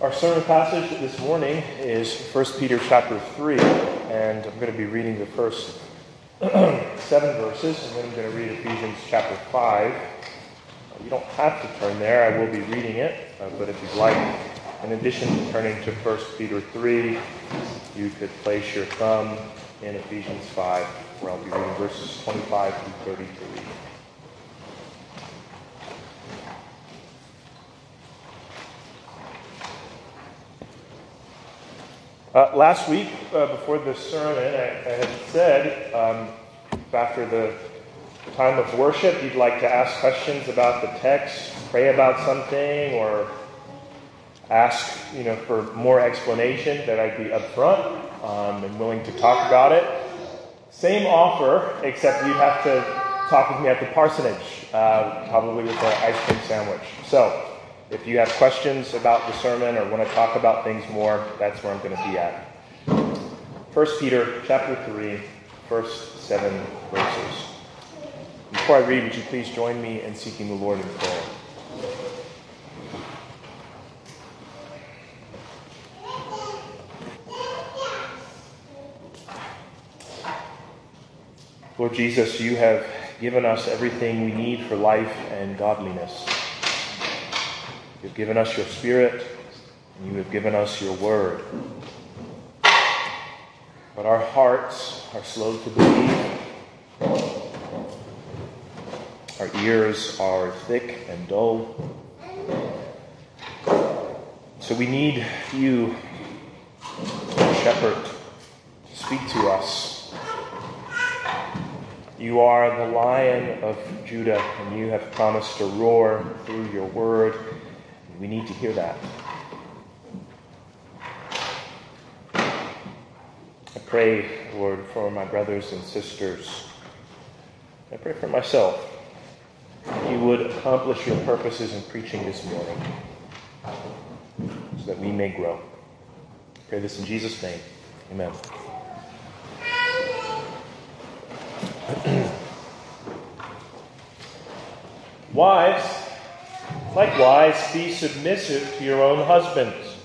Our sermon passage this morning is 1 Peter chapter 3, and I'm going to be reading the first seven verses, and then I'm going to read Ephesians chapter 5. You don't have to turn there, I will be reading it, uh, but if you'd like, in addition to turning to 1 Peter 3, you could place your thumb in Ephesians 5, where I'll be reading verses 25 through 33. Uh, last week, uh, before the sermon, I, I had said um, after the time of worship, you'd like to ask questions about the text, pray about something, or ask, you know, for more explanation, that I'd be upfront um, and willing to talk about it. Same offer, except you'd have to talk with me at the parsonage, uh, probably with an ice cream sandwich. So, if you have questions about the sermon or want to talk about things more, that's where I'm going to be at. 1 Peter chapter 3, first seven verses. Before I read, would you please join me in seeking the Lord in prayer? Lord Jesus, you have given us everything we need for life and godliness. You've given us your Spirit, and you have given us your Word. But our hearts are slow to believe. Our ears are thick and dull. So we need you, Shepherd, to speak to us. You are the lion of Judah, and you have promised to roar through your word we need to hear that. I pray, Lord, for my brothers and sisters. I pray for myself. You would accomplish your purposes in preaching this morning so that we may grow. I pray this in Jesus' name. Amen. Wives, Likewise, be submissive to your own husbands,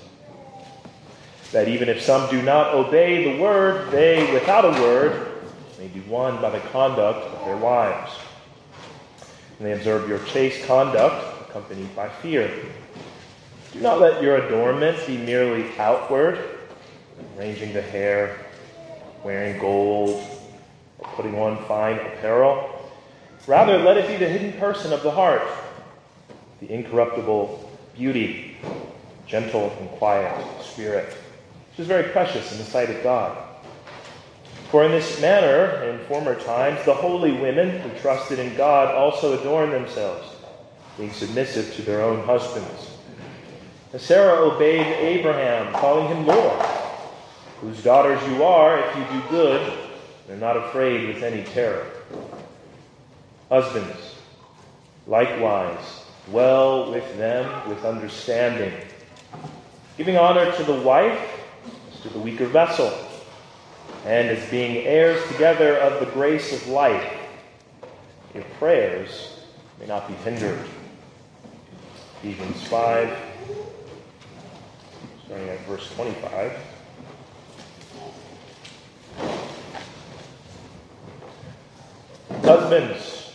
that even if some do not obey the word, they, without a word, may be won by the conduct of their wives. And they observe your chaste conduct, accompanied by fear. Do not let your adornment be merely outward, arranging the hair, wearing gold, putting on fine apparel. Rather, let it be the hidden person of the heart the incorruptible beauty, gentle and quiet spirit, which is very precious in the sight of God. For in this manner, in former times, the holy women who trusted in God also adorned themselves, being submissive to their own husbands. Sarah obeyed Abraham, calling him Lord, whose daughters you are if you do good and are not afraid with any terror. Husbands, likewise, well with them with understanding, giving honor to the wife as to the weaker vessel, and as being heirs together of the grace of life, your prayers may not be hindered. Ephesians 5, starting at verse 25. Husbands,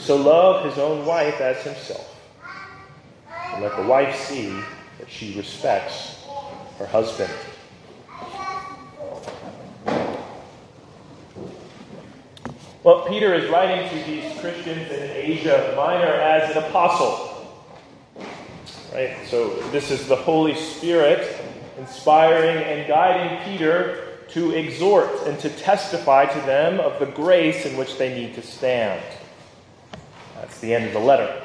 so love his own wife as himself. And let the wife see that she respects her husband. Well, Peter is writing to these Christians in Asia Minor as an apostle. Right? So this is the Holy Spirit inspiring and guiding Peter to exhort and to testify to them of the grace in which they need to stand. That's the end of the letter.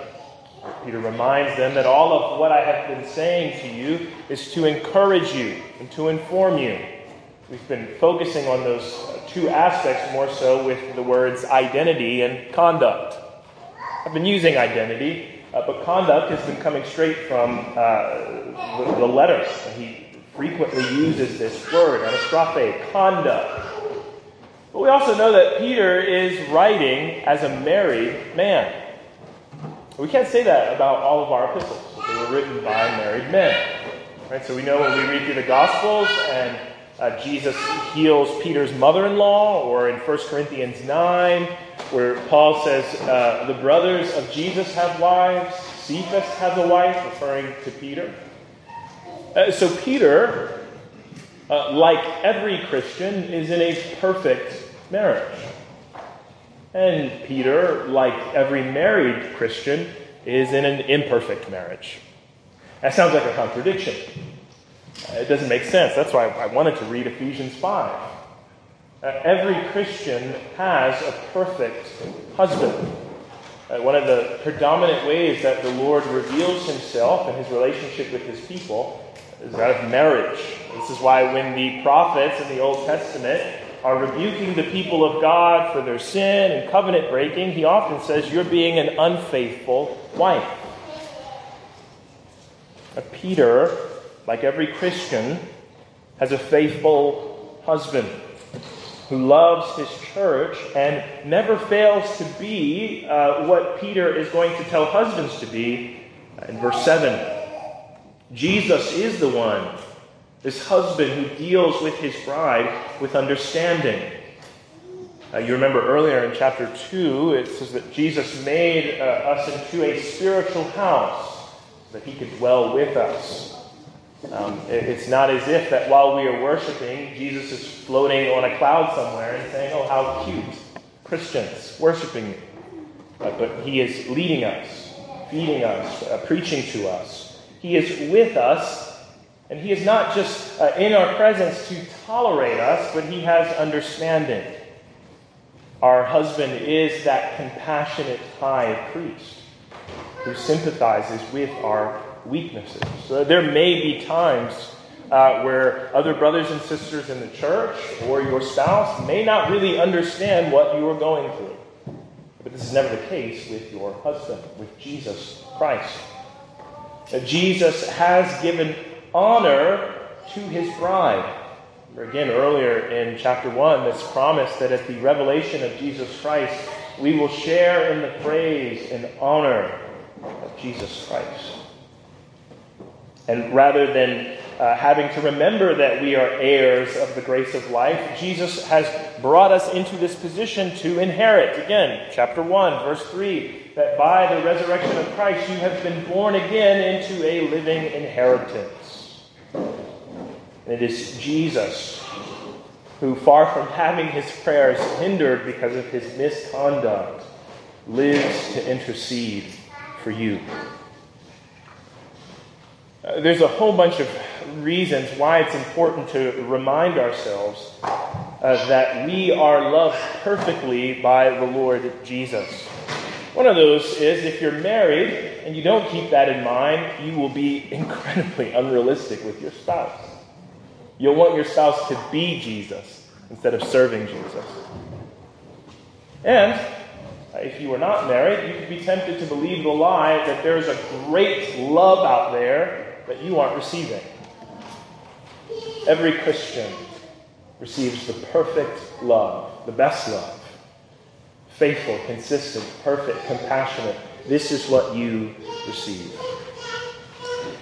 Peter reminds them that all of what I have been saying to you is to encourage you and to inform you. We've been focusing on those two aspects more so with the words identity and conduct. I've been using identity, uh, but conduct has been coming straight from uh, the, the letter. He frequently uses this word, anastrophe, conduct. But we also know that Peter is writing as a married man. We can't say that about all of our epistles. They were written by married men. Right? So we know when we read through the Gospels and uh, Jesus heals Peter's mother in law, or in 1 Corinthians 9, where Paul says, uh, The brothers of Jesus have wives, Cephas has a wife, referring to Peter. Uh, so Peter, uh, like every Christian, is in a perfect marriage. And Peter, like every married Christian, is in an imperfect marriage. That sounds like a contradiction. It doesn't make sense. That's why I wanted to read Ephesians 5. Uh, every Christian has a perfect husband. Uh, one of the predominant ways that the Lord reveals himself and his relationship with his people is that of marriage. This is why when the prophets in the Old Testament are rebuking the people of God for their sin and covenant breaking, he often says, You're being an unfaithful wife. Peter, like every Christian, has a faithful husband who loves his church and never fails to be uh, what Peter is going to tell husbands to be in verse 7. Jesus is the one this husband who deals with his bride with understanding. Uh, you remember earlier in chapter 2, it says that Jesus made uh, us into a spiritual house that he could dwell with us. Um, it, it's not as if that while we are worshiping, Jesus is floating on a cloud somewhere and saying, Oh, how cute, Christians, worshiping me. Uh, but he is leading us, feeding us, uh, preaching to us. He is with us and He is not just uh, in our presence to tolerate us, but He has understanding. Our husband is that compassionate high priest who sympathizes with our weaknesses. So there may be times uh, where other brothers and sisters in the church or your spouse may not really understand what you are going through. But this is never the case with your husband, with Jesus Christ. Jesus has given honor to his bride. Again, earlier in chapter 1, this promise that at the revelation of Jesus Christ, we will share in the praise and honor of Jesus Christ. And rather than uh, having to remember that we are heirs of the grace of life, Jesus has brought us into this position to inherit. Again, chapter 1, verse 3, that by the resurrection of Christ you have been born again into a living inheritance. And it is Jesus who, far from having his prayers hindered because of his misconduct, lives to intercede for you. Uh, there's a whole bunch of reasons why it's important to remind ourselves uh, that we are loved perfectly by the Lord Jesus. One of those is if you're married and you don't keep that in mind, you will be incredibly unrealistic with your spouse. You'll want your spouse to be Jesus instead of serving Jesus. And if you are not married, you could be tempted to believe the lie that there's a great love out there that you aren't receiving. Every Christian receives the perfect love, the best love. Faithful, consistent, perfect, compassionate. This is what you receive.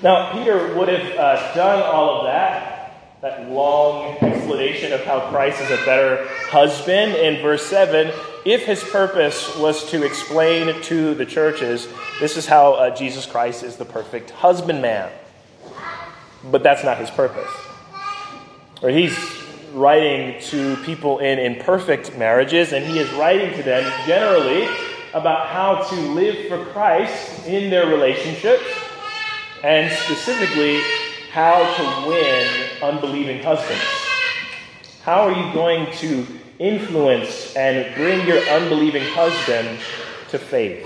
Now, Peter would have uh, done all of that that long explanation of how Christ is a better husband in verse 7, if his purpose was to explain to the churches, this is how uh, Jesus Christ is the perfect husbandman. But that's not his purpose. Or he's writing to people in imperfect marriages, and he is writing to them generally about how to live for Christ in their relationships, and specifically how to win unbelieving husbands. How are you going to influence and bring your unbelieving husband to faith?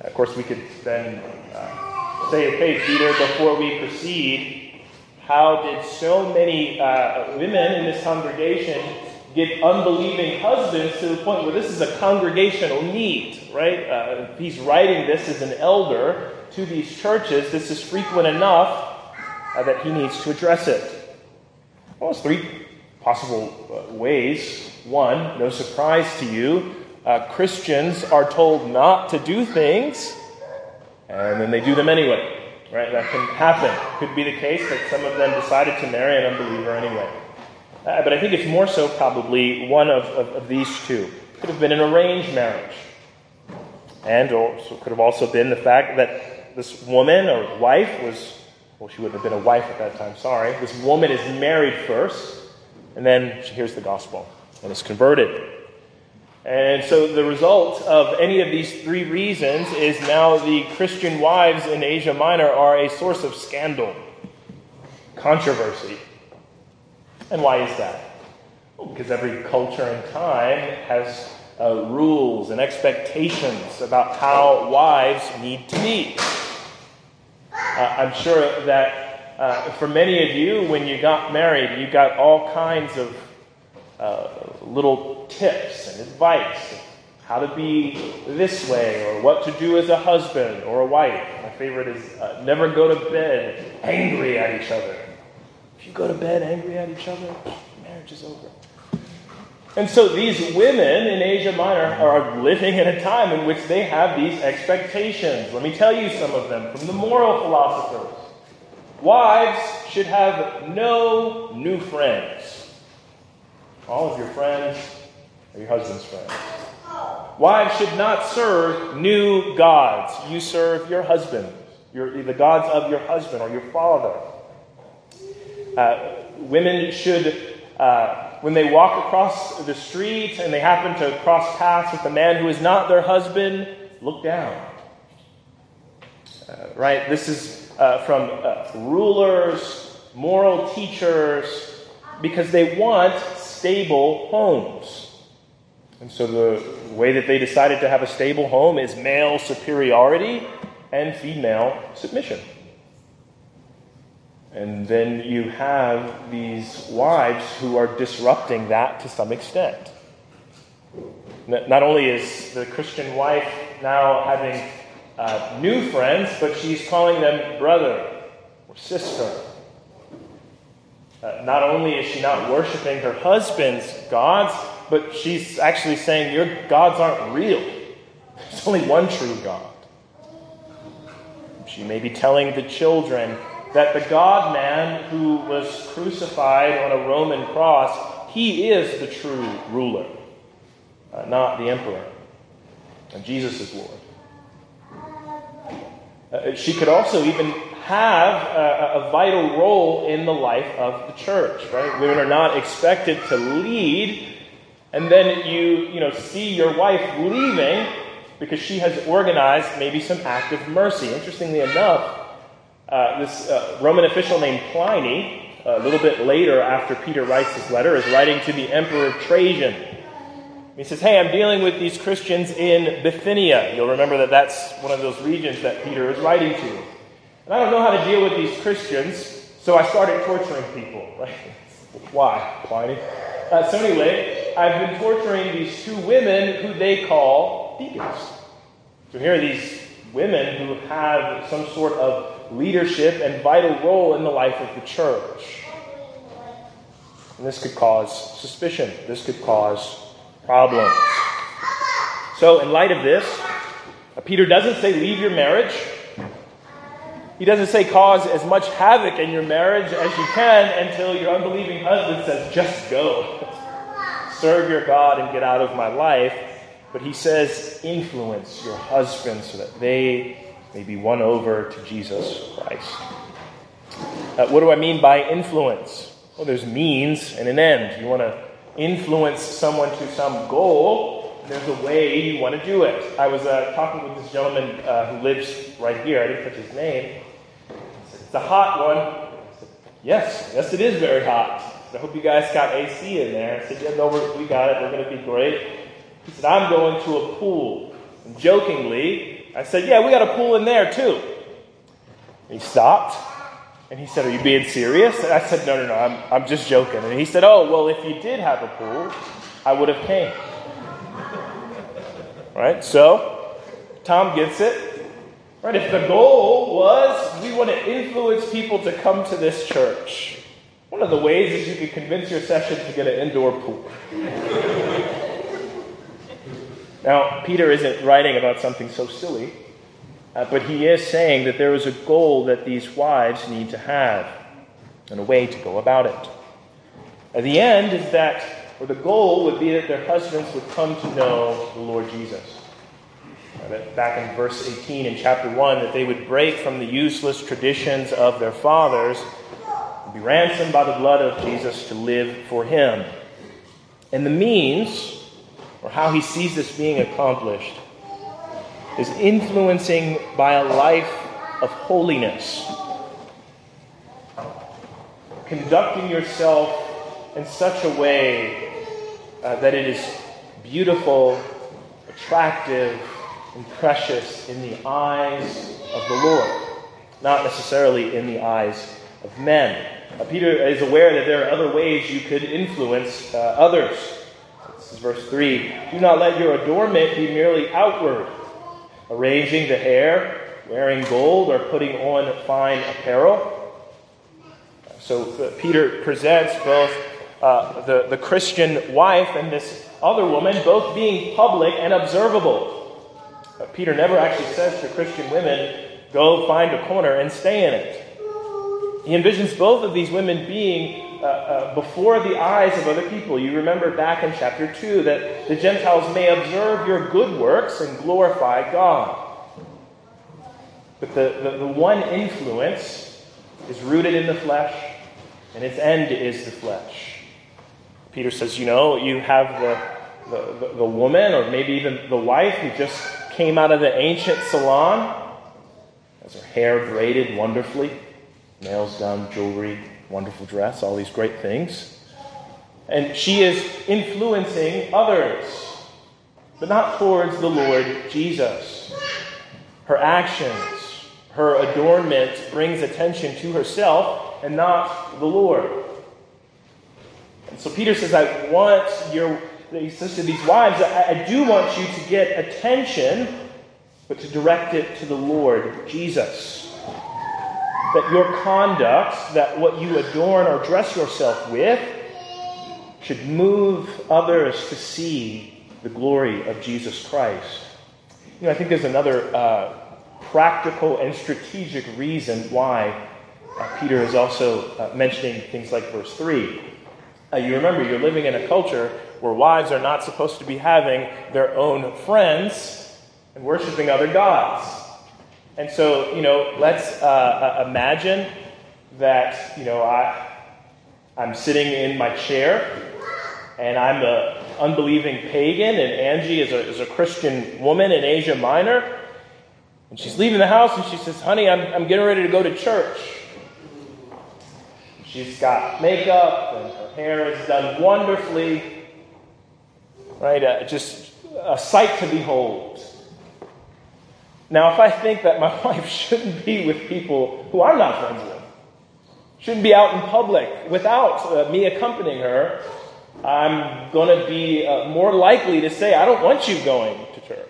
Of course, we could then uh, say, okay, Peter, before we proceed, how did so many uh, women in this congregation get unbelieving husbands to the point where this is a congregational need, right? Uh, he's writing this as an elder to these churches. This is frequent enough that he needs to address it. Well, it's three possible uh, ways. One, no surprise to you, uh, Christians are told not to do things, and then they do them anyway. Right? That can happen. Could be the case that some of them decided to marry an unbeliever anyway. Uh, but I think it's more so probably one of, of, of these two. Could have been an arranged marriage. And also could have also been the fact that this woman or wife was, well, she wouldn't have been a wife at that time, sorry. This woman is married first, and then she hears the gospel and is converted. And so the result of any of these three reasons is now the Christian wives in Asia Minor are a source of scandal, controversy. And why is that? Well, because every culture and time has uh, rules and expectations about how wives need to be. Uh, I'm sure that uh, for many of you, when you got married, you got all kinds of uh, little tips and advice how to be this way or what to do as a husband or a wife. My favorite is uh, never go to bed angry at each other. If you go to bed angry at each other, marriage is over. And so these women in Asia Minor are living in a time in which they have these expectations. Let me tell you some of them from the moral philosophers. Wives should have no new friends. All of your friends are your husband's friends. Wives should not serve new gods. You serve your husband, your, the gods of your husband or your father. Uh, women should, uh, when they walk across the street and they happen to cross paths with a man who is not their husband, look down. Uh, right? This is uh, from uh, rulers, moral teachers, because they want stable homes. And so the way that they decided to have a stable home is male superiority and female submission. And then you have these wives who are disrupting that to some extent. Not only is the Christian wife now having uh, new friends, but she's calling them brother or sister. Uh, not only is she not worshiping her husband's gods, but she's actually saying your gods aren't real. There's only one true God. She may be telling the children that the God man who was crucified on a Roman cross, he is the true ruler, uh, not the emperor. And Jesus is Lord. Uh, she could also even have a, a, vital role in the life of the church, right? Women are not expected to lead, and then you, you know, see your wife leaving because she has organized maybe some act of mercy. Interestingly enough, uh, this uh, Roman official named Pliny, a little bit later after Peter writes this letter, is writing to the Emperor Trajan. He says, Hey, I'm dealing with these Christians in Bithynia. You'll remember that that's one of those regions that Peter is writing to. And I don't know how to deal with these Christians, so I started torturing people. Why, Pliny? Uh, so, anyway, I've been torturing these two women who they call deacons. So, here are these women who have some sort of leadership and vital role in the life of the church. And this could cause suspicion, this could cause problems. So, in light of this, Peter doesn't say leave your marriage. He doesn't say cause as much havoc in your marriage as you can until your unbelieving husband says, just go. Serve your God and get out of my life. But he says, influence your husband so that they may be won over to Jesus Christ. Uh, what do I mean by influence? Well, there's means and an end. You want to influence someone to some goal, there's a way you want to do it. I was uh, talking with this gentleman uh, who lives right here. I didn't put his name. It's a hot one. Said, yes, yes, it is very hot. I hope you guys got AC in there. I said, yeah, no, we got it. We're going to be great. He said, I'm going to a pool. And jokingly, I said, yeah, we got a pool in there too. And he stopped. And he said, Are you being serious? And I said, No, no, no, I'm, I'm just joking. And he said, Oh, well, if you did have a pool, I would have came. Right? So, Tom gets it. Right? If the goal was we want to influence people to come to this church, one of the ways is you can convince your session to get an indoor pool. Now, Peter isn't writing about something so silly. Uh, but he is saying that there is a goal that these wives need to have and a way to go about it. At the end is that, or the goal would be that their husbands would come to know the Lord Jesus. Uh, back in verse 18 in chapter 1, that they would break from the useless traditions of their fathers be ransomed by the blood of Jesus to live for him. And the means, or how he sees this being accomplished, is influencing by a life of holiness. Conducting yourself in such a way uh, that it is beautiful, attractive, and precious in the eyes of the Lord, not necessarily in the eyes of men. Uh, Peter is aware that there are other ways you could influence uh, others. This is verse 3. Do not let your adornment be merely outward arranging the hair, wearing gold, or putting on fine apparel. So uh, Peter presents both uh, the, the Christian wife and this other woman both being public and observable. Uh, Peter never actually says to Christian women, go find a corner and stay in it. He envisions both of these women being uh, uh, before the eyes of other people. You remember back in chapter 2 that the Gentiles may observe your good works and glorify God. But the, the, the one influence is rooted in the flesh, and its end is the flesh. Peter says, You know, you have the, the, the, the woman, or maybe even the wife, who just came out of the ancient salon, has her hair braided wonderfully nails done, jewelry, wonderful dress, all these great things. And she is influencing others, but not towards the Lord Jesus. Her actions, her adornment brings attention to herself and not the Lord. And so Peter says, I want your, he says to these wives, I, I do want you to get attention, but to direct it to the Lord Jesus that your conduct, that what you adorn or dress yourself with, should move others to see the glory of Jesus Christ. You know, I think there's another uh, practical and strategic reason why uh, Peter is also uh, mentioning things like verse 3. Uh, you remember, you're living in a culture where wives are not supposed to be having their own friends and worshiping other gods. And so, you know, let's uh, uh, imagine that, you know, I, I'm sitting in my chair and I'm an unbelieving pagan, and Angie is a, is a Christian woman in Asia Minor. And she's leaving the house and she says, Honey, I'm, I'm getting ready to go to church. She's got makeup and her hair is done wonderfully. Right? Uh, just a sight to behold. Now, if I think that my wife shouldn't be with people who I'm not friends with, shouldn't be out in public without uh, me accompanying her, I'm going to be uh, more likely to say, I don't want you going to church.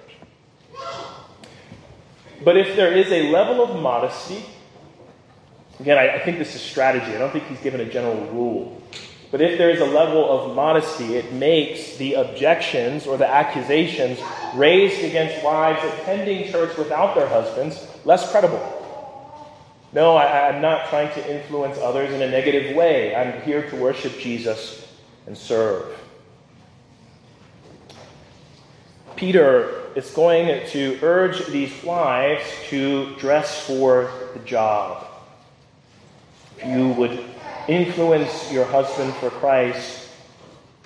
But if there is a level of modesty, again, I, I think this is strategy. I don't think he's given a general rule. But if there is a level of modesty, it makes the objections or the accusations raised against wives attending church without their husbands less credible. No, I, am not trying to influence others in a negative way. I'm here to worship Jesus and serve. Peter is going to urge these wives to dress for the job. If you would influence your husband for Christ.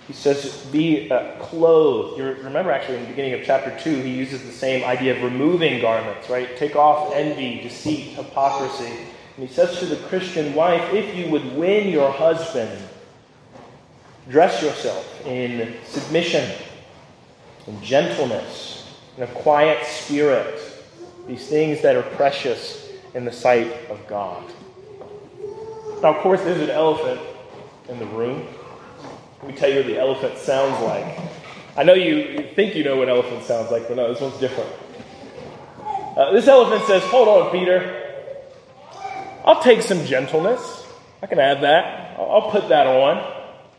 He says, be uh, clothed. You remember, actually, in the beginning of chapter 2, he uses the same idea of removing garments, right? Take off envy, deceit, hypocrisy. And he says to the Christian wife, if you would win your husband, dress yourself in submission, in gentleness, in a quiet spirit, these things that are precious in the sight of God. Now, of course, there's an elephant in the room. Let me tell you what the elephant sounds like. I know you think you know what elephant sounds like, but no, this one's different. Uh, this elephant says, Hold on, Peter. I'll take some gentleness. I can add that. I'll, I'll put that on.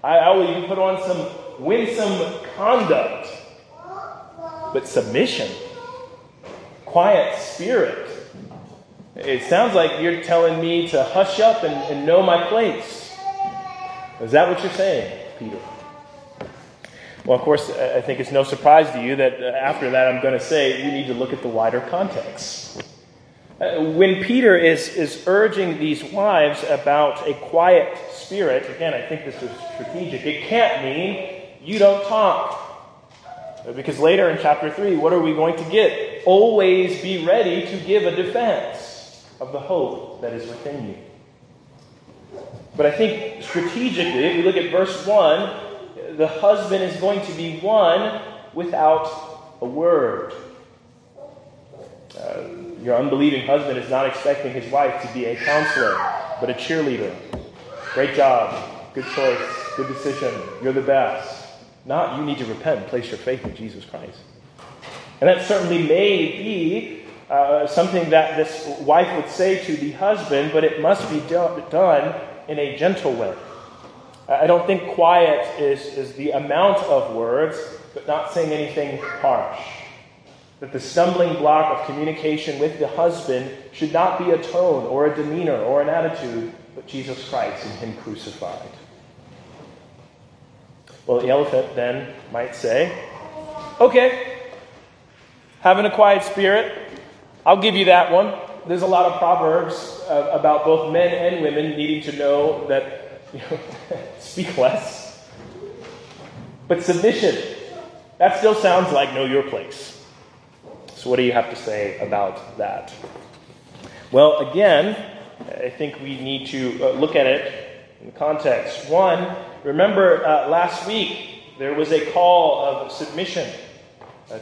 I, I will even put on some winsome conduct. But submission, quiet spirit. It sounds like you're telling me to hush up and, and know my place. Is that what you're saying? Peter. Well, of course, I think it's no surprise to you that after that I'm going to say you need to look at the wider context. Uh, when Peter is, is urging these wives about a quiet spirit, again, I think this is strategic. It can't mean you don't talk. Because later in chapter 3, what are we going to get? Always be ready to give a defense of the hope that is within you. But I think strategically, if we look at verse 1, the husband is going to be won without a word. Uh, your unbelieving husband is not expecting his wife to be a counselor, but a cheerleader. Great job. Good choice. Good decision. You're the best. Not you need to repent and place your faith in Jesus Christ. And that certainly may be uh, something that this wife would say to the husband, but it must be do- done in a gentle way. I don't think quiet is, is the amount of words, but not saying anything harsh. That the stumbling block of communication with the husband should not be a tone or a demeanor or an attitude, but Jesus Christ and Him crucified. Well, the elephant then might say, Okay, having a quiet spirit, I'll give you that one there's a lot of proverbs uh, about both men and women needing to know that you know, speak less. But submission, that still sounds like know your place. So, what do you have to say about that? Well, again, I think we need to uh, look at it in context. One, remember uh, last week there was a call of submission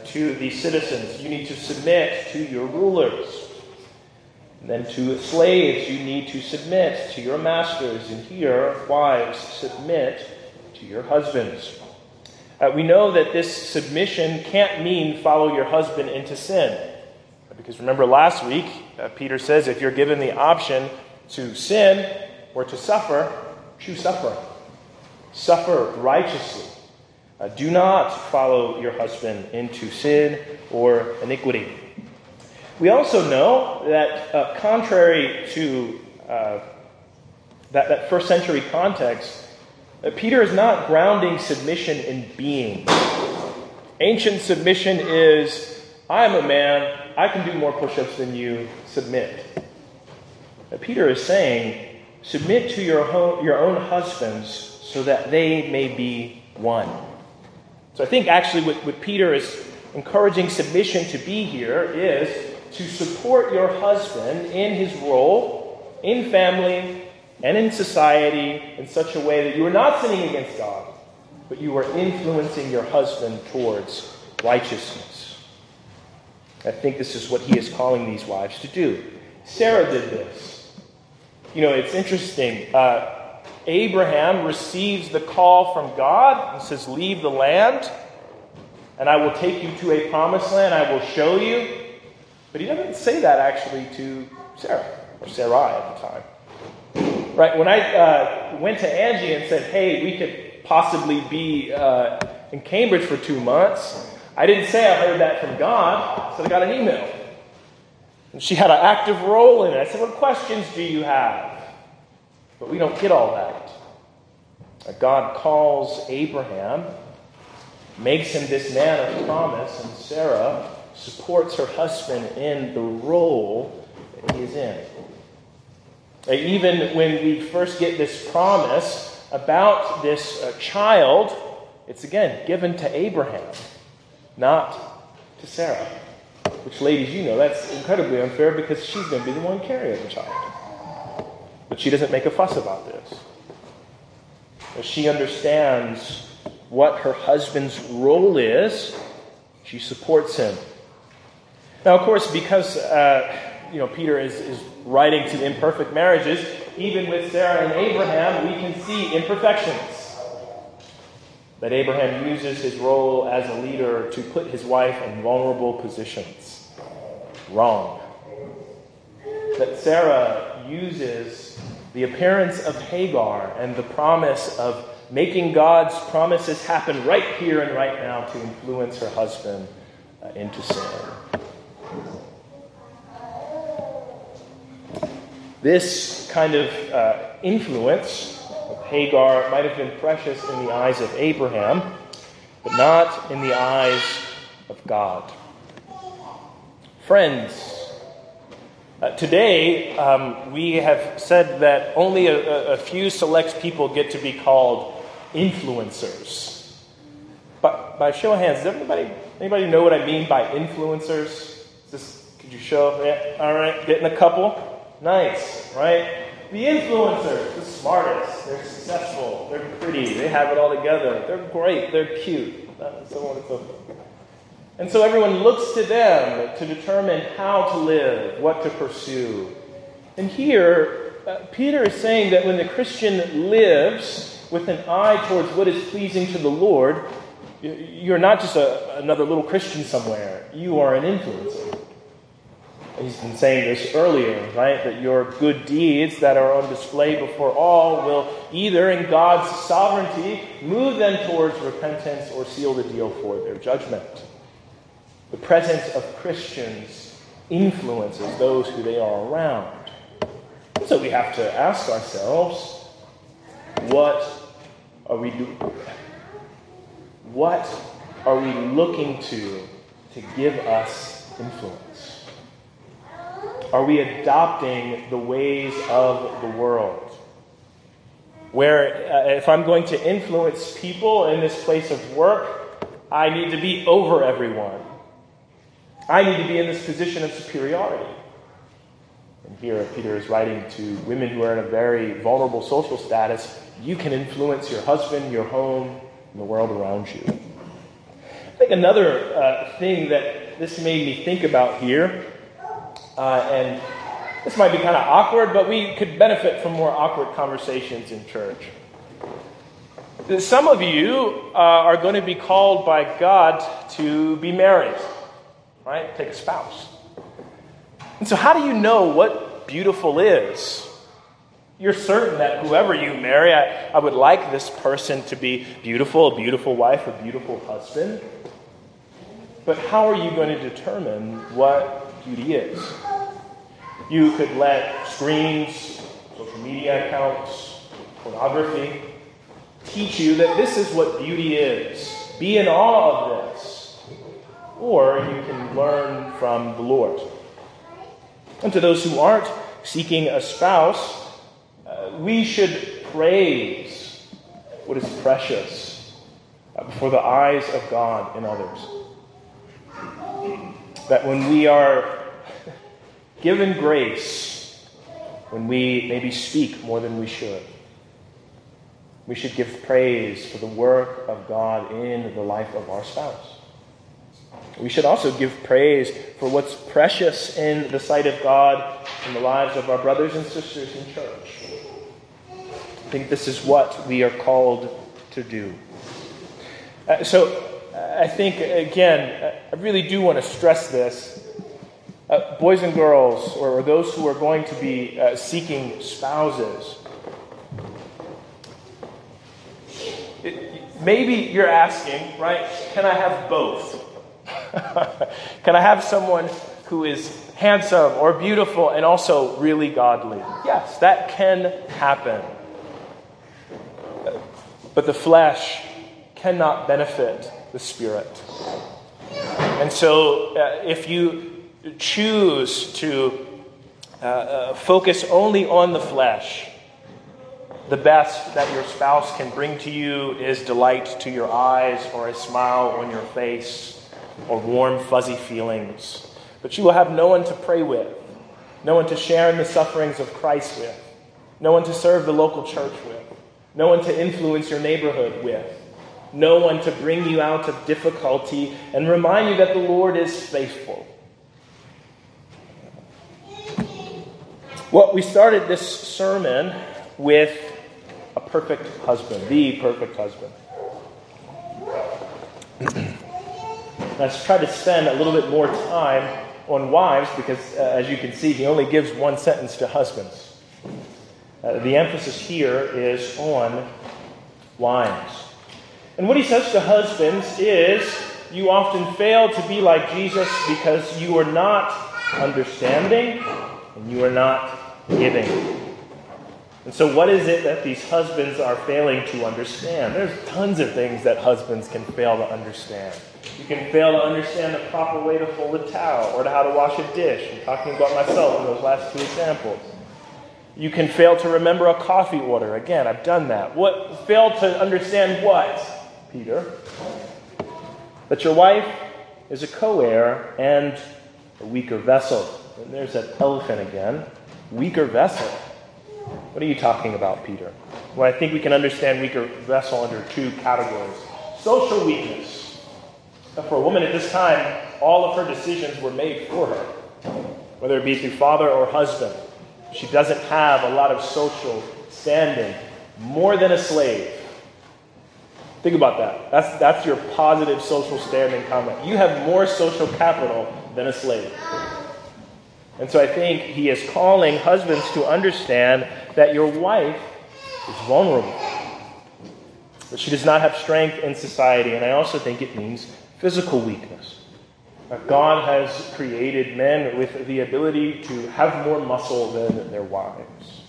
to the citizens. You need to submit to your rulers. And then to slaves, you need to submit to your masters. And here, wives, submit to your husbands. Uh, we know that this submission can't mean follow your husband into sin. Because remember last week, uh, Peter says if you're given the option to sin or to suffer, choose suffer. Suffer righteously. Uh, do not follow your husband into sin or iniquity. We also know that, uh, contrary to uh, that, that first century context, that Peter is not grounding submission in being. Ancient submission is I am a man, I can do more push ups than you, submit. But Peter is saying, submit to your, ho- your own husbands so that they may be won. So I think actually what, what Peter is encouraging submission to be here is to support your husband in his role in family and in society in such a way that you are not sinning against God, but you are influencing your husband towards righteousness. I think this is what he is calling these wives to do. Sarah did this. You know, it's interesting. Uh, Abraham receives the call from God and says, Leave the land, and I will take you to a promised land. I will show you. But he doesn't say that actually to Sarah, or Sarai at the time. Right? When I uh, went to Angie and said, hey, we could possibly be uh, in Cambridge for two months, I didn't say I heard that from God, so I got an email. And she had an active role in it. I said, What questions do you have? But we don't get all that. God calls Abraham, makes him this man of promise, and Sarah supports her husband in the role that he is in. Uh, even when we first get this promise about this uh, child, it's again given to Abraham, not to Sarah. Which, ladies, you know that's incredibly unfair because she's going to be the one carrying the child. But she doesn't make a fuss about this. She understands what her husband's role is, she supports him. Now, of course, because uh, you know Peter is, is writing to imperfect marriages, even with Sarah and Abraham, we can see imperfections. That Abraham uses his role as a leader to put his wife in vulnerable positions. Wrong. That Sarah uses the appearance of Hagar and the promise of making God's promises happen right here and right now to influence her husband uh, into sin. This kind of uh, influence of Hagar might have been precious in the eyes of Abraham, but not in the eyes of God. Friends, uh, today, um, we have said that only a, a, few select people get to be called influencers. But by show of hands, does everybody, anybody know what I mean by influencers? This, could you show? Yeah, all right, getting a couple. Nice, right? The influencers, the smartest, they're successful, they're pretty, they have it all together, they're great, they're cute, on and so forth. And so everyone looks to them to determine how to live, what to pursue. And here, uh, Peter is saying that when the Christian lives with an eye towards what is pleasing to the Lord, you're not just a, another little Christian somewhere, you are an influencer. He's been saying this earlier, right? That your good deeds that are on display before all will either, in God's sovereignty, move them towards repentance or seal the deal for their judgment. The presence of Christians influences those who they are around. So we have to ask ourselves what are we doing? What are we looking to to give us influence? Are we adopting the ways of the world? Where, uh, if I'm going to influence people in this place of work, I need to be over everyone. I need to be in this position of superiority. And here Peter is writing to women who are in a very vulnerable social status. You can influence your husband, your home, and the world around you. I think another uh, thing that this made me think about here uh, and this might be kind of awkward, but we could benefit from more awkward conversations in church. Some of you uh, are going to be called by God to be married, right? Take a spouse. And so, how do you know what beautiful is? You're certain that whoever you marry, I, I would like this person to be beautiful, a beautiful wife, a beautiful husband. But how are you going to determine what beauty is. You could let screens, social media accounts, pornography teach you that this is what beauty is. Be in awe of this. Or you can learn from the Lord. And to those who aren't seeking a spouse, uh, we should praise what is precious uh, before the eyes of God and others. That when we are given grace when we maybe speak more than we should. We should give praise for the work of God in the life of our spouse. We should also give praise for what's precious in the sight of God in the lives of our brothers and sisters in church. I think this is what we are called to do. Uh, so, I think, again, I really do want to stress this uh, boys and girls, or those who are going to be uh, seeking spouses, it, maybe you're asking, right, can I have both? can I have someone who is handsome or beautiful and also really godly? Yes, that can happen. But the flesh cannot benefit the spirit. And so, uh, if you choose to uh, uh, focus only on the flesh. The best that your spouse can bring to you is delight to your eyes, or a smile on your face, or warm, fuzzy feelings. But you will have no one to pray with, no one to share in the sufferings of Christ with, no one to serve the local church with, no one to influence your neighborhood with, no one to bring you out of difficulty and remind you that the Lord is faithful. Well, we started this sermon with a perfect husband, the perfect husband. Let's try to spend a little bit more time on wives because, uh, as you can see, he only gives one sentence to husbands. Uh, the emphasis here is on wives. And what he says to husbands is you often fail to be like Jesus because you are not understanding and you are not giving. And so, what is it that these husbands are failing to understand? There's tons of things that husbands can fail to understand. You can fail to understand the proper way to fold a towel or to how to wash a dish. I'm talking about myself in those last two examples. You can fail to remember a coffee order. Again, I've done that. What fail to understand what, Peter? That your wife is a co-heir and a weaker vessel. And there's that elephant again weaker vessel. What are you talking about, Peter? Well, I think we can understand weaker vessel under two categories social weakness. For a woman at this time, all of her decisions were made for her, whether it be through father or husband. She doesn't have a lot of social standing, more than a slave. Think about that. That's, that's your positive social standing comment. You have more social capital than a slave. And so I think he is calling husbands to understand that your wife is vulnerable, that she does not have strength in society. And I also think it means physical weakness. God has created men with the ability to have more muscle than their wives.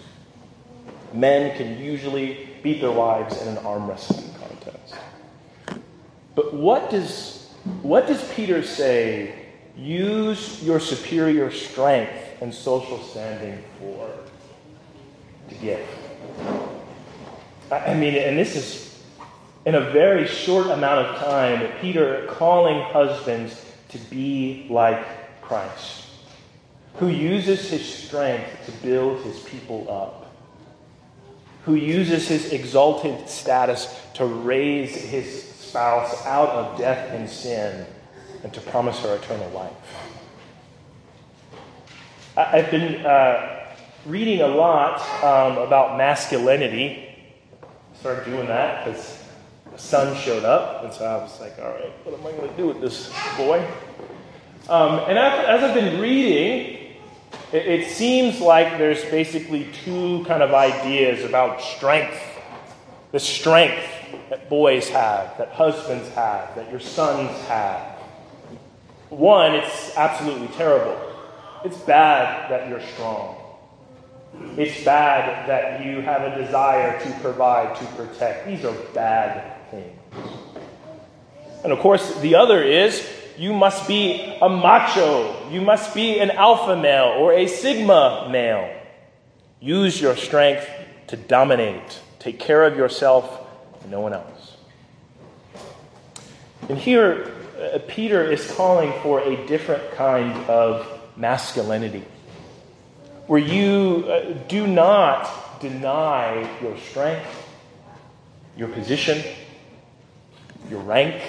Men can usually beat their wives in an arm wrestling contest. But what does, what does Peter say use your superior strength and social standing for to give. I mean, and this is in a very short amount of time, Peter calling husbands to be like Christ, who uses his strength to build his people up, who uses his exalted status to raise his spouse out of death and sin and to promise her eternal life. I've been uh, reading a lot um, about masculinity. Started doing that because son showed up, and so I was like, all right, what am I going to do with this boy? Um, and as I've been reading, it, it seems like there's basically two kind of ideas about strength. The strength that boys have, that husbands have, that your sons have. One, it's absolutely terrible. It's bad that you're strong. It's bad that you have a desire to provide, to protect. These are bad. And of course, the other is you must be a macho. You must be an alpha male or a sigma male. Use your strength to dominate. Take care of yourself and no one else. And here, uh, Peter is calling for a different kind of masculinity, where you uh, do not deny your strength, your position, your rank,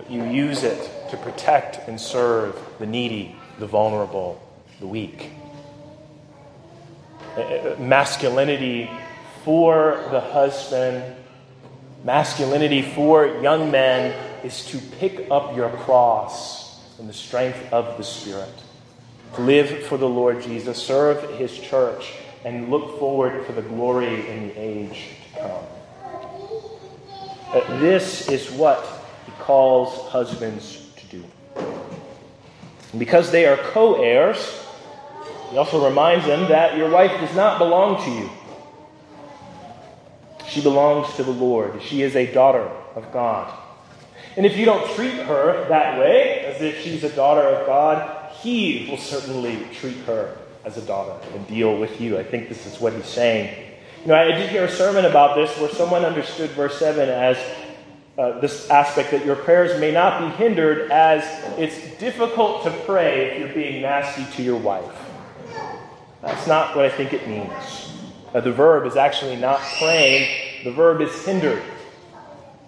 but you use it to protect and serve the needy, the vulnerable, the weak. Masculinity for the husband, masculinity for young men is to pick up your cross in the strength of the Spirit, to live for the Lord Jesus, serve his church, and look forward for the glory in the age to come. Uh, this is what calls husbands to do. Because they are co heirs, he also reminds them that your wife does not belong to you. She belongs to the Lord. She is a daughter of God. And if you don't treat her that way, as if she's a daughter of God, He will certainly treat her as a daughter and deal with you. I think this is what he's saying. You know, I did hear a sermon about this where someone understood verse 7 as uh, this aspect that your prayers may not be hindered as it's difficult to pray if you're being nasty to your wife. That's not what I think it means. Uh, the verb is actually not praying, the verb is hindered.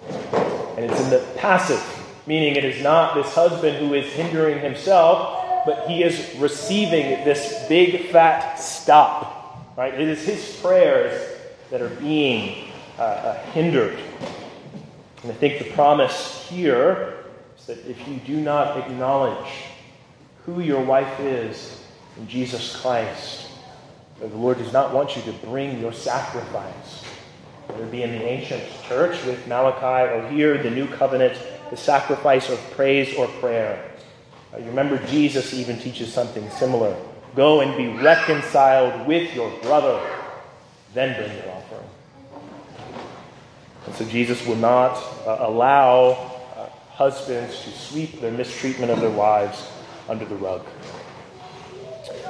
And it's in the passive, meaning it is not this husband who is hindering himself, but he is receiving this big fat stop. Right? It is his prayers that are being uh, uh, hindered. And I think the promise here is that if you do not acknowledge who your wife is in Jesus Christ, the Lord does not want you to bring your sacrifice whether it be in the ancient church with Malachi or here, the new covenant, the sacrifice of praise or prayer. Uh, you remember Jesus even teaches something similar. Go and be reconciled with your brother, then bring your. And so Jesus will not uh, allow uh, husbands to sweep their mistreatment of their wives under the rug.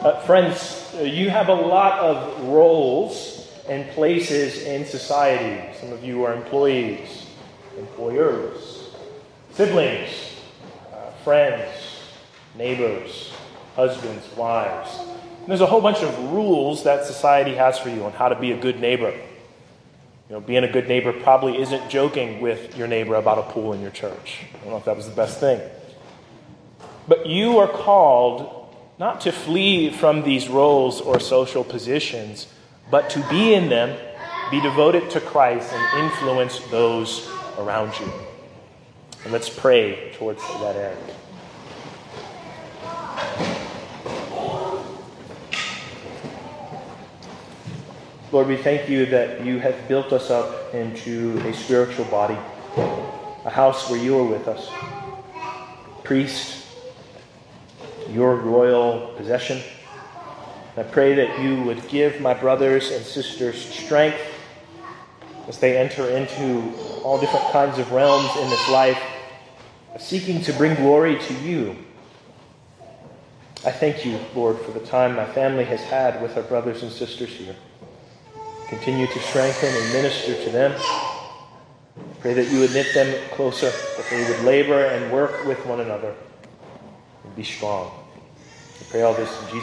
Uh, friends, uh, you have a lot of roles and places in society. Some of you are employees, employers, siblings, uh, friends, neighbors, husbands, wives. And there's a whole bunch of rules that society has for you on how to be a good neighbor. You know, being a good neighbor probably isn't joking with your neighbor about a pool in your church. I don't know if that was the best thing. But you are called not to flee from these roles or social positions, but to be in them, be devoted to Christ, and influence those around you. And let's pray towards that end. Lord, we thank you that you have built us up into a spiritual body, a house where you are with us. Priest, your royal possession I pray that you would give my brothers and sisters strength as they enter into all different kinds of realms in this life, seeking to bring glory to you. I thank you, Lord, for the time my family has had with our brothers and sisters here. Continue to strengthen and minister to them. Pray that you would knit them closer, that they would labor and work with one another and be strong. I pray all this in Jesus'